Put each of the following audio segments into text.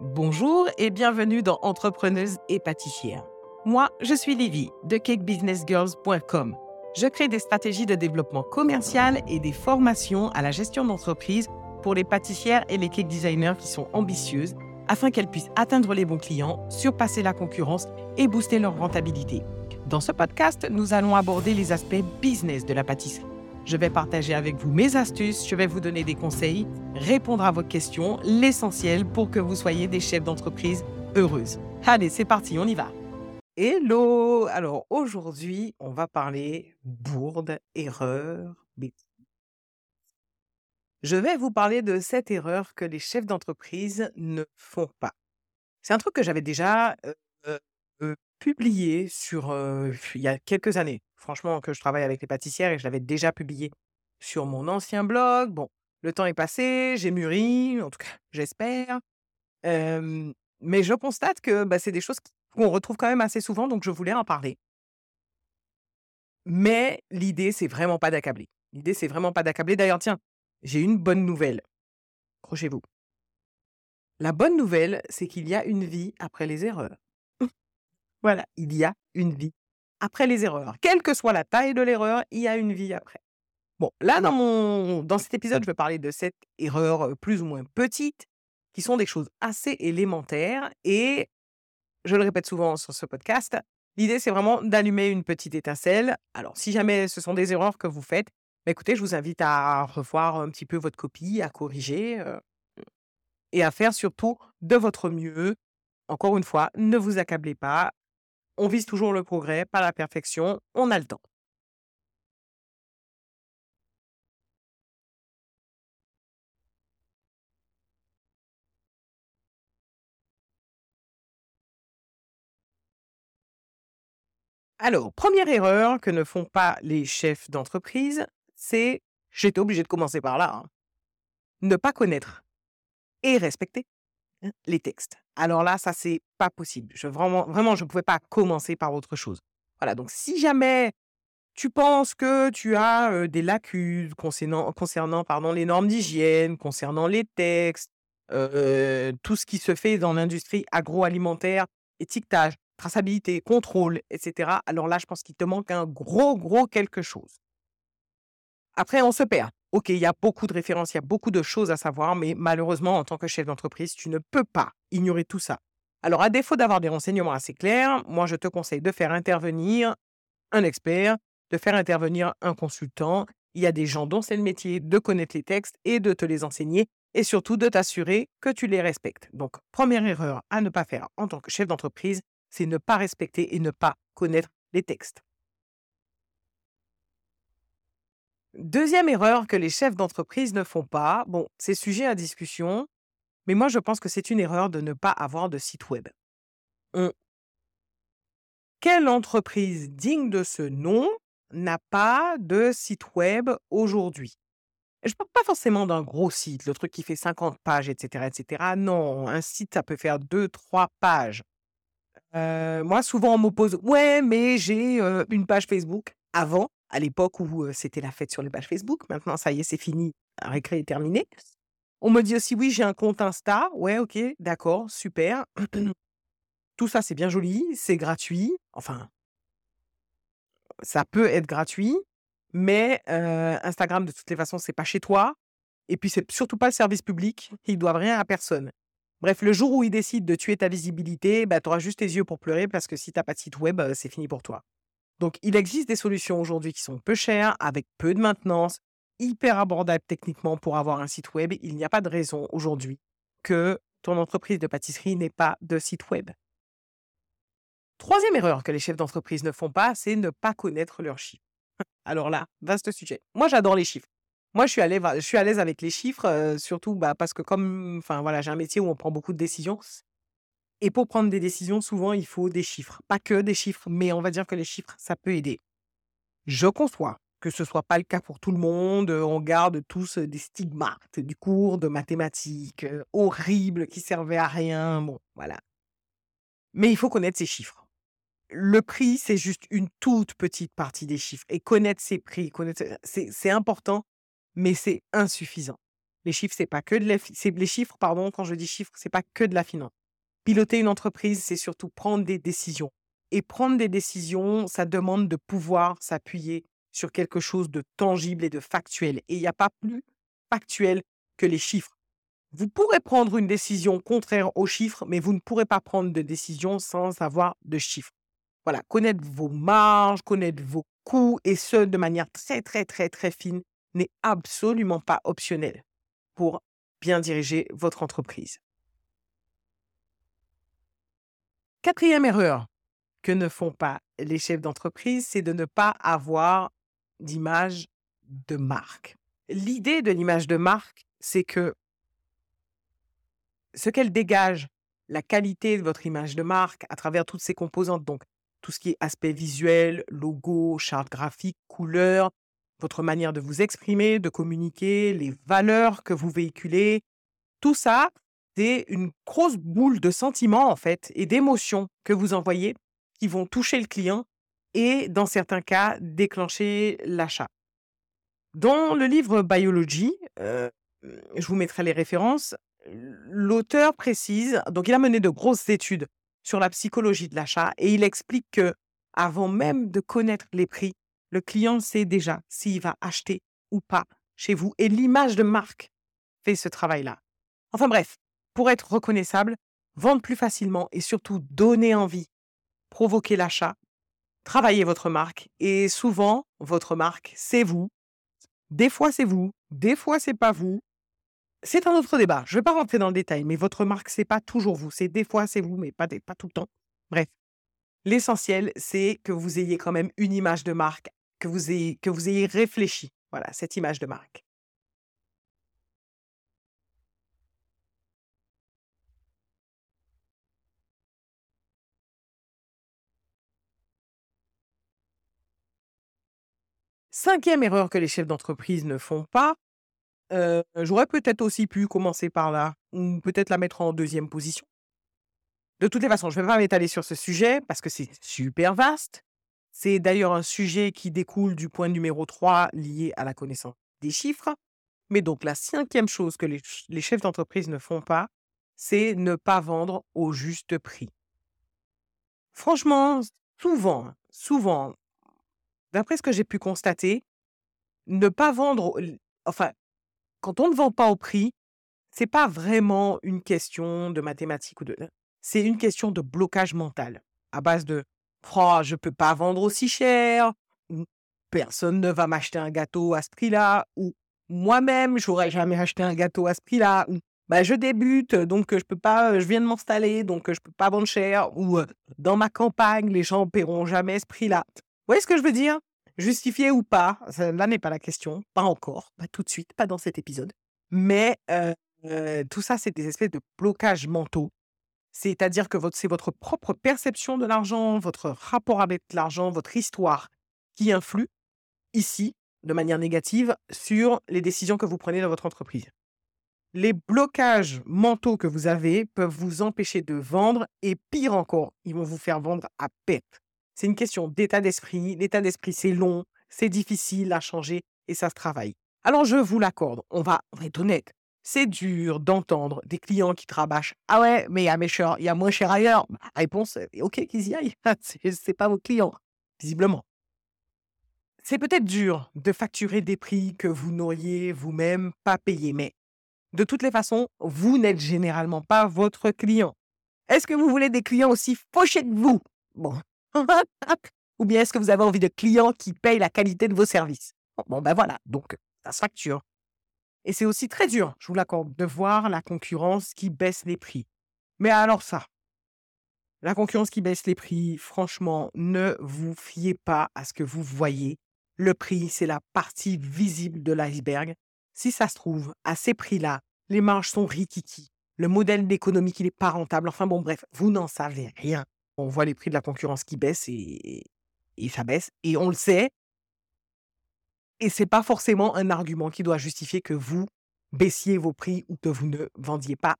Bonjour et bienvenue dans Entrepreneuse et pâtissière. Moi, je suis Livy de cakebusinessgirls.com. Je crée des stratégies de développement commercial et des formations à la gestion d'entreprise pour les pâtissières et les cake designers qui sont ambitieuses afin qu'elles puissent atteindre les bons clients, surpasser la concurrence et booster leur rentabilité. Dans ce podcast, nous allons aborder les aspects business de la pâtisserie. Je vais partager avec vous mes astuces, je vais vous donner des conseils, répondre à vos questions, l'essentiel pour que vous soyez des chefs d'entreprise heureuses. Allez, c'est parti, on y va. Hello Alors aujourd'hui, on va parler bourde, erreur, bêtise. Je vais vous parler de cette erreur que les chefs d'entreprise ne font pas. C'est un truc que j'avais déjà euh, euh, publié euh, il y a quelques années. Franchement, que je travaille avec les pâtissières et je l'avais déjà publié sur mon ancien blog. Bon, le temps est passé, j'ai mûri, en tout cas, j'espère. Mais je constate que bah, c'est des choses qu'on retrouve quand même assez souvent, donc je voulais en parler. Mais l'idée, c'est vraiment pas d'accabler. L'idée, c'est vraiment pas d'accabler. D'ailleurs, tiens, j'ai une bonne nouvelle. Accrochez-vous. La bonne nouvelle, c'est qu'il y a une vie après les erreurs. voilà, il y a une vie après les erreurs. Quelle que soit la taille de l'erreur, il y a une vie après. Bon, là, dans, mon, dans cet épisode, je vais parler de cette erreur euh, plus ou moins petite, qui sont des choses assez élémentaires. Et je le répète souvent sur ce podcast, l'idée, c'est vraiment d'allumer une petite étincelle. Alors, si jamais ce sont des erreurs que vous faites, bah, écoutez, je vous invite à revoir un petit peu votre copie, à corriger euh, et à faire surtout de votre mieux. Encore une fois, ne vous accablez pas. On vise toujours le progrès, pas la perfection. On a le temps. Alors, première erreur que ne font pas les chefs d'entreprise, c'est, j'étais obligé de commencer par là, hein, ne pas connaître et respecter les textes. Alors là, ça, c'est pas possible. Je, vraiment, vraiment, je ne pouvais pas commencer par autre chose. Voilà, donc si jamais tu penses que tu as des lacunes concernant, concernant pardon, les normes d'hygiène, concernant les textes, tout ce qui se fait dans l'industrie agroalimentaire, étiquetage, traçabilité, contrôle, etc. Alors là, je pense qu'il te manque un gros, gros quelque chose. Après, on se perd. OK, il y a beaucoup de références, il y a beaucoup de choses à savoir, mais malheureusement, en tant que chef d'entreprise, tu ne peux pas ignorer tout ça. Alors, à défaut d'avoir des renseignements assez clairs, moi, je te conseille de faire intervenir un expert, de faire intervenir un consultant. Il y a des gens dont c'est le métier de connaître les textes et de te les enseigner et surtout de t'assurer que tu les respectes. Donc, première erreur à ne pas faire en tant que chef d'entreprise, c'est ne pas respecter et ne pas connaître les textes. Deuxième erreur que les chefs d'entreprise ne font pas, bon, c'est sujet à discussion, mais moi je pense que c'est une erreur de ne pas avoir de site web. Quelle entreprise digne de ce nom n'a pas de site web aujourd'hui? Je ne parle pas forcément d'un gros site, le truc qui fait 50 pages, etc., etc. Non, un site, ça peut faire 2, 3 pages. Euh, moi, souvent, on m'oppose, ouais, mais j'ai une page Facebook. Avant, à l'époque où c'était la fête sur les pages Facebook, maintenant, ça y est, c'est fini, récré est terminé. On me dit aussi, oui, j'ai un compte Insta. Ouais, ok, d'accord, super. Tout ça, c'est bien joli, c'est gratuit. Enfin, ça peut être gratuit, mais Instagram, de toutes les façons, c'est pas chez toi. Et puis, c'est surtout pas le service public. Ils doivent rien à personne. Bref, le jour où ils décident de tuer ta visibilité, bah, tu auras juste tes yeux pour pleurer parce que si tu n'as pas de site web, c'est fini pour toi. Donc, il existe des solutions aujourd'hui qui sont peu chères, avec peu de maintenance, hyper abordables techniquement pour avoir un site web. Il n'y a pas de raison aujourd'hui que ton entreprise de pâtisserie n'ait pas de site web. Troisième erreur que les chefs d'entreprise ne font pas, c'est ne pas connaître leurs chiffres. Alors là, vaste sujet. Moi, j'adore les chiffres. Moi, je suis à je suis à l'aise avec les chiffres, surtout bah, parce que comme enfin, voilà, j'ai un métier où on prend beaucoup de décisions. Et pour prendre des décisions, souvent, il faut des chiffres. Pas que des chiffres, mais on va dire que les chiffres, ça peut aider. Je conçois que ce ne soit pas le cas pour tout le monde. On garde tous des stigmates du cours de mathématiques horribles qui servaient à rien. Bon, voilà. Mais il faut connaître ces chiffres. Le prix, c'est juste une toute petite partie des chiffres. Et connaître ces prix, connaître, c'est important mais c'est insuffisant. Les chiffres, c'est pas que de la les chiffres, pardon, quand je dis chiffres, c'est pas que de la finance. Piloter une entreprise, c'est surtout prendre des décisions et prendre des décisions, ça demande de pouvoir s'appuyer sur quelque chose de tangible et de factuel et il y a pas plus factuel que les chiffres. Vous pourrez prendre une décision contraire aux chiffres, mais vous ne pourrez pas prendre de décision sans avoir de chiffres. Voilà, connaître vos marges, connaître vos coûts et ce, de manière très, très, très, très fine n'est absolument pas optionnel pour bien diriger votre entreprise. Quatrième erreur que ne font pas les chefs d'entreprise, c'est de ne pas avoir d'image de marque. L'idée de l'image de marque, c'est que ce qu'elle dégage, la qualité de votre image de marque à travers toutes ses composantes, donc tout ce qui est aspect visuel, logo, charte graphique, couleur, votre manière de vous exprimer, de communiquer, les valeurs que vous véhiculez, tout ça, une grosse boule de sentiments en fait et d'émotions que vous envoyez qui vont toucher le client et dans certains cas déclencher l'achat. Dans le livre Biology, euh, je vous mettrai les références, l'auteur précise, donc il a mené de grosses études sur la psychologie de l'achat et il explique que avant même de connaître les prix, le client sait déjà s'il va acheter ou pas chez vous et l'image de marque fait ce travail-là. Enfin bref, pour être reconnaissable, vendre plus facilement et surtout donner envie, provoquer l'achat, travailler votre marque et souvent votre marque, c'est vous. Des fois c'est vous, des fois c'est pas vous, c'est un autre débat. Je ne vais pas rentrer dans le détail, mais votre marque, c'est pas toujours vous. C'est des fois, c'est vous, mais pas, pas tout le temps. Bref. L'essentiel, c'est que vous ayez quand même une image de marque, que vous ayez, que vous ayez réfléchi. Voilà, cette image de marque. Cinquième erreur que les chefs d'entreprise ne font pas, j'aurais peut-être aussi pu commencer par là, ou peut-être la mettre en deuxième position. De toutes les façons, je ne vais pas m'étaler sur ce sujet parce que c'est super vaste. C'est d'ailleurs un sujet qui découle du point numéro 3 lié à la connaissance des chiffres. Mais donc la cinquième chose que les, les chefs d'entreprise ne font pas, c'est ne pas vendre au juste prix. Franchement, souvent, souvent, d'après ce que j'ai pu constater, ne pas vendre, enfin, quand on ne vend pas au prix, c'est pas vraiment une question de mathématiques ou de. C'est une question de blocage mental à base de oh, je peux pas vendre aussi cher, personne ne va m'acheter un gâteau à ce prix-là, ou moi-même j'aurais jamais acheté un gâteau à ce prix-là, ou bah, je débute donc je peux pas, je viens de m'installer donc je peux pas vendre cher, ou dans ma campagne les gens paieront jamais ce prix-là. Voyez ce que je veux dire? Justifié ou pas, là n'est pas la question, pas encore, pas tout de suite, pas dans cet épisode. Mais tout ça, c'est des espèces de blocages mentaux. C'est-à-dire que c'est votre propre perception de l'argent, votre rapport avec l'argent, votre histoire qui influe ici, de manière négative, sur les décisions que vous prenez dans votre entreprise. Les blocages mentaux que vous avez peuvent vous empêcher de vendre et pire encore, ils vont vous faire vendre à perte. C'est une question d'état d'esprit. L'état d'esprit, c'est long, c'est difficile à changer et ça se travaille. Alors, je vous l'accorde, on va, être honnête. C'est dur d'entendre des clients qui te rabâchent. Ah ouais, mais il y a, y a moins cher ailleurs. Bah, réponse, ok, qu'ils y aillent. c'est pas vos clients, visiblement. C'est peut-être dur de facturer des prix que vous n'auriez vous-même pas payés, mais de toutes les façons, vous n'êtes généralement pas votre client. Est-ce que vous voulez des clients aussi fauchés que vous? Bon, Ou bien est-ce que vous avez envie de clients qui payent la qualité de vos services? Bon, ben voilà, donc ça se facture. Et c'est aussi très dur, je vous l'accorde, de voir la concurrence qui baisse les prix. Mais alors ça, la concurrence qui baisse les prix, franchement, ne vous fiez pas à ce que vous voyez. Le prix, c'est la partie visible de l'iceberg. Si ça se trouve, à ces prix-là, les marges sont rikiki. Le modèle d'économie, il n'est pas rentable. Enfin bon, bref, vous n'en savez rien on voit les prix de la concurrence qui baissent et, ça baisse. Et on le sait. Et c'est pas forcément un argument qui doit justifier que vous baissiez vos prix ou que vous ne vendiez pas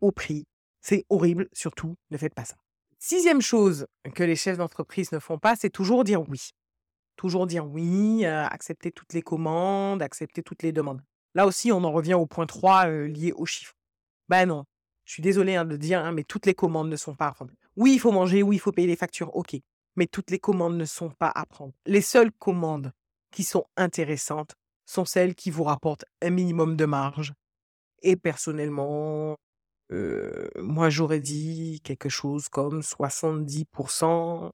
au prix. C'est horrible, surtout, ne faites pas ça. Sixième chose que les chefs d'entreprise ne font pas, c'est toujours dire oui. Toujours dire oui, accepter toutes les commandes, accepter toutes les demandes. Là aussi, on en revient au point 3 euh, lié aux chiffres. Ben non, je suis désolé hein, de dire, hein, mais toutes les commandes ne sont pas prendre. Oui, il faut manger, oui, il faut payer les factures, ok. Mais toutes les commandes ne sont pas à prendre. Les seules commandes qui sont intéressantes sont celles qui vous rapportent un minimum de marge. Et personnellement, euh, moi j'aurais dit quelque chose comme 70%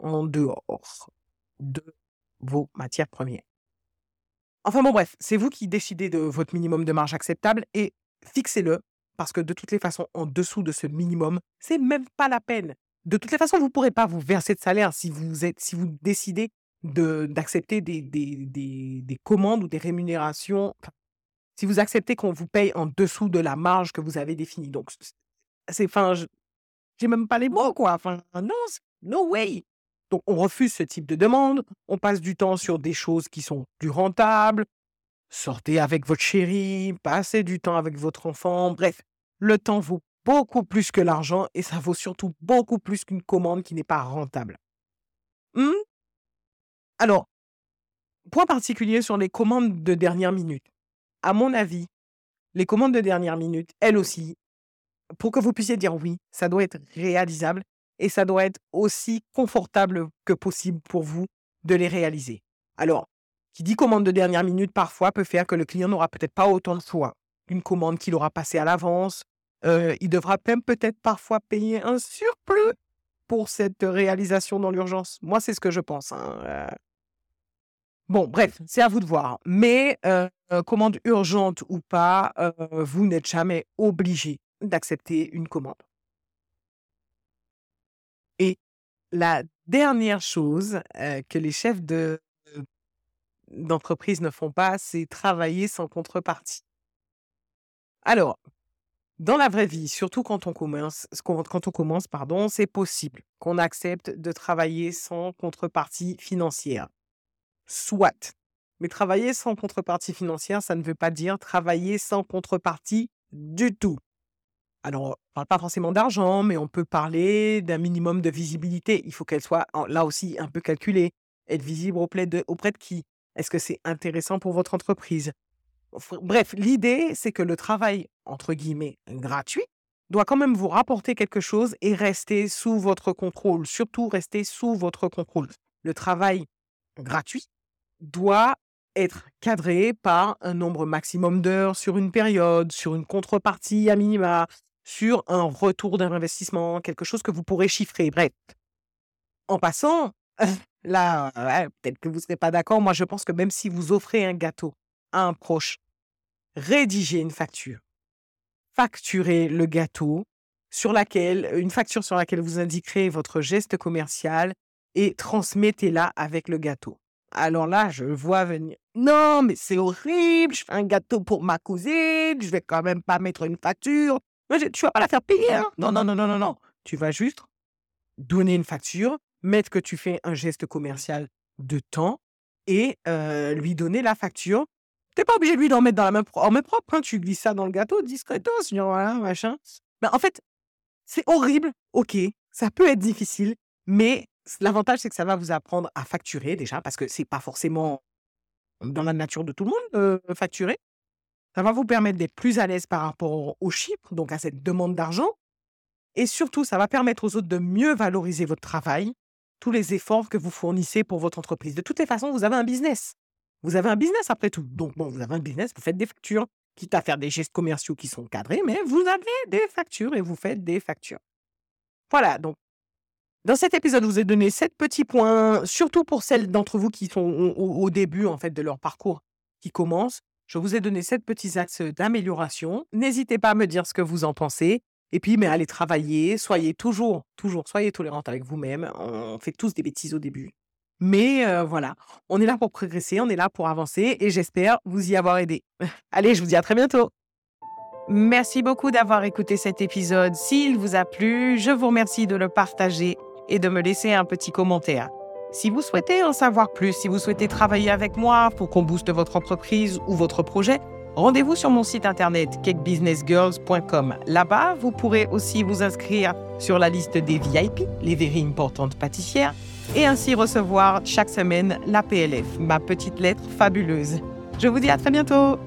en dehors de vos matières premières. Enfin bon bref, c'est vous qui décidez de votre minimum de marge acceptable et fixez-le parce que de toutes les façons, en dessous de ce minimum, c'est même pas la peine. De toutes les façons, vous ne pourrez pas vous verser de salaire si vous, êtes, si vous décidez d'accepter des, des, des, commandes ou des rémunérations. si vous acceptez qu'on vous paye en dessous de la marge que vous avez définie. Donc, c'est, enfin, j'ai même pas les mots, quoi. Enfin, non, no way. Donc, on refuse ce type de demande. On passe du temps sur des choses qui sont plus rentables. Sortez avec votre chérie, passez du temps avec votre enfant. Bref, le temps vaut beaucoup plus que l'argent et ça vaut surtout beaucoup plus qu'une commande qui n'est pas rentable. Mmh? Alors, point particulier sur les commandes de dernière minute. À mon avis, les commandes de dernière minute, elles aussi, pour que vous puissiez dire oui, ça doit être réalisable et ça doit être aussi confortable que possible pour vous de les réaliser. Alors, qui dit commande de dernière minute parfois peut faire que le client n'aura peut-être pas autant de choix. Une commande qu'il aura passée à l'avance il devra même peut-être parfois payer un surplus pour cette réalisation dans l'urgence. Moi, c'est ce que je pense. Hein, bon, bref, c'est à vous de voir. Mais commande urgente ou pas, vous n'êtes jamais obligé d'accepter une commande. Et la dernière chose que les chefs de, d'entreprise ne font pas, c'est travailler sans contrepartie. Alors, dans la vraie vie, surtout quand on commence, quand on commence, pardon, c'est possible qu'on accepte de travailler sans contrepartie financière. Soit. Mais travailler sans contrepartie financière, ça ne veut pas dire travailler sans contrepartie du tout. Alors, on ne parle pas forcément d'argent, mais on peut parler d'un minimum de visibilité. Il faut qu'elle soit là aussi un peu calculée. Être visible auprès de, auprès de qui? Est-ce que c'est intéressant pour votre entreprise? Bref, l'idée, c'est que le travail, entre guillemets, gratuit, doit quand même vous rapporter quelque chose et rester sous votre contrôle, surtout rester sous votre contrôle. Le travail gratuit doit être cadré par un nombre maximum d'heures sur une période, sur une contrepartie à minima, sur un retour d'investissement, quelque chose que vous pourrez chiffrer. Bref, en passant, là, peut-être que vous ne serez pas d'accord, moi je pense que même si vous offrez un gâteau à un proche, rédigez une facture. Facturez le gâteau sur laquelle, une facture sur laquelle vous indiquerez votre geste commercial et transmettez-la avec le gâteau. Alors là, je vois venir. Non, mais c'est horrible, je fais un gâteau pour ma cousine, je vais quand même pas mettre une facture. Tu vas pas la faire payer, hein? Non, non, non, non, non, non. Tu vas juste donner une facture, mettre que tu fais un geste commercial de temps et lui donner la facture T'es pas obligé, lui, d'en mettre dans la main, en main propre. Hein. Tu glisses ça dans le gâteau, discretos, voilà, machin. Mais en fait, c'est horrible, ok, ça peut être difficile, mais l'avantage, c'est que ça va vous apprendre à facturer déjà, parce que c'est pas forcément dans la nature de tout le monde de facturer. Ça va vous permettre d'être plus à l'aise par rapport aux chiffres, donc à cette demande d'argent. Et surtout, ça va permettre aux autres de mieux valoriser votre travail, tous les efforts que vous fournissez pour votre entreprise. De toutes les façons, vous avez un business. Vous avez un business après tout. Donc, bon, vous avez un business, vous faites des factures, quitte à faire des gestes commerciaux qui sont cadrés, mais vous avez des factures et vous faites des factures. Voilà, donc, dans cet épisode, je vous ai donné sept petits points, surtout pour celles d'entre vous qui sont au, début, en fait, de leur parcours, qui commencent. Je vous ai donné sept petits axes d'amélioration. N'hésitez pas à me dire ce que vous en pensez. Et puis, mais allez travailler, soyez toujours, toujours, soyez tolérante avec vous-même. On fait tous des bêtises au début. Mais voilà, on est là pour progresser, on est là pour avancer et j'espère vous y avoir aidé. Allez, je vous dis à très bientôt. Merci beaucoup d'avoir écouté cet épisode. S'il vous a plu, je vous remercie de le partager et de me laisser un petit commentaire. Si vous souhaitez en savoir plus, si vous souhaitez travailler avec moi pour qu'on booste votre entreprise ou votre projet, rendez-vous sur mon site internet cakebusinessgirls.com. Là-bas, vous pourrez aussi vous inscrire sur la liste des VIP, les very importantes pâtissières, et ainsi recevoir chaque semaine la PLF, ma petite lettre fabuleuse. Je vous dis à très bientôt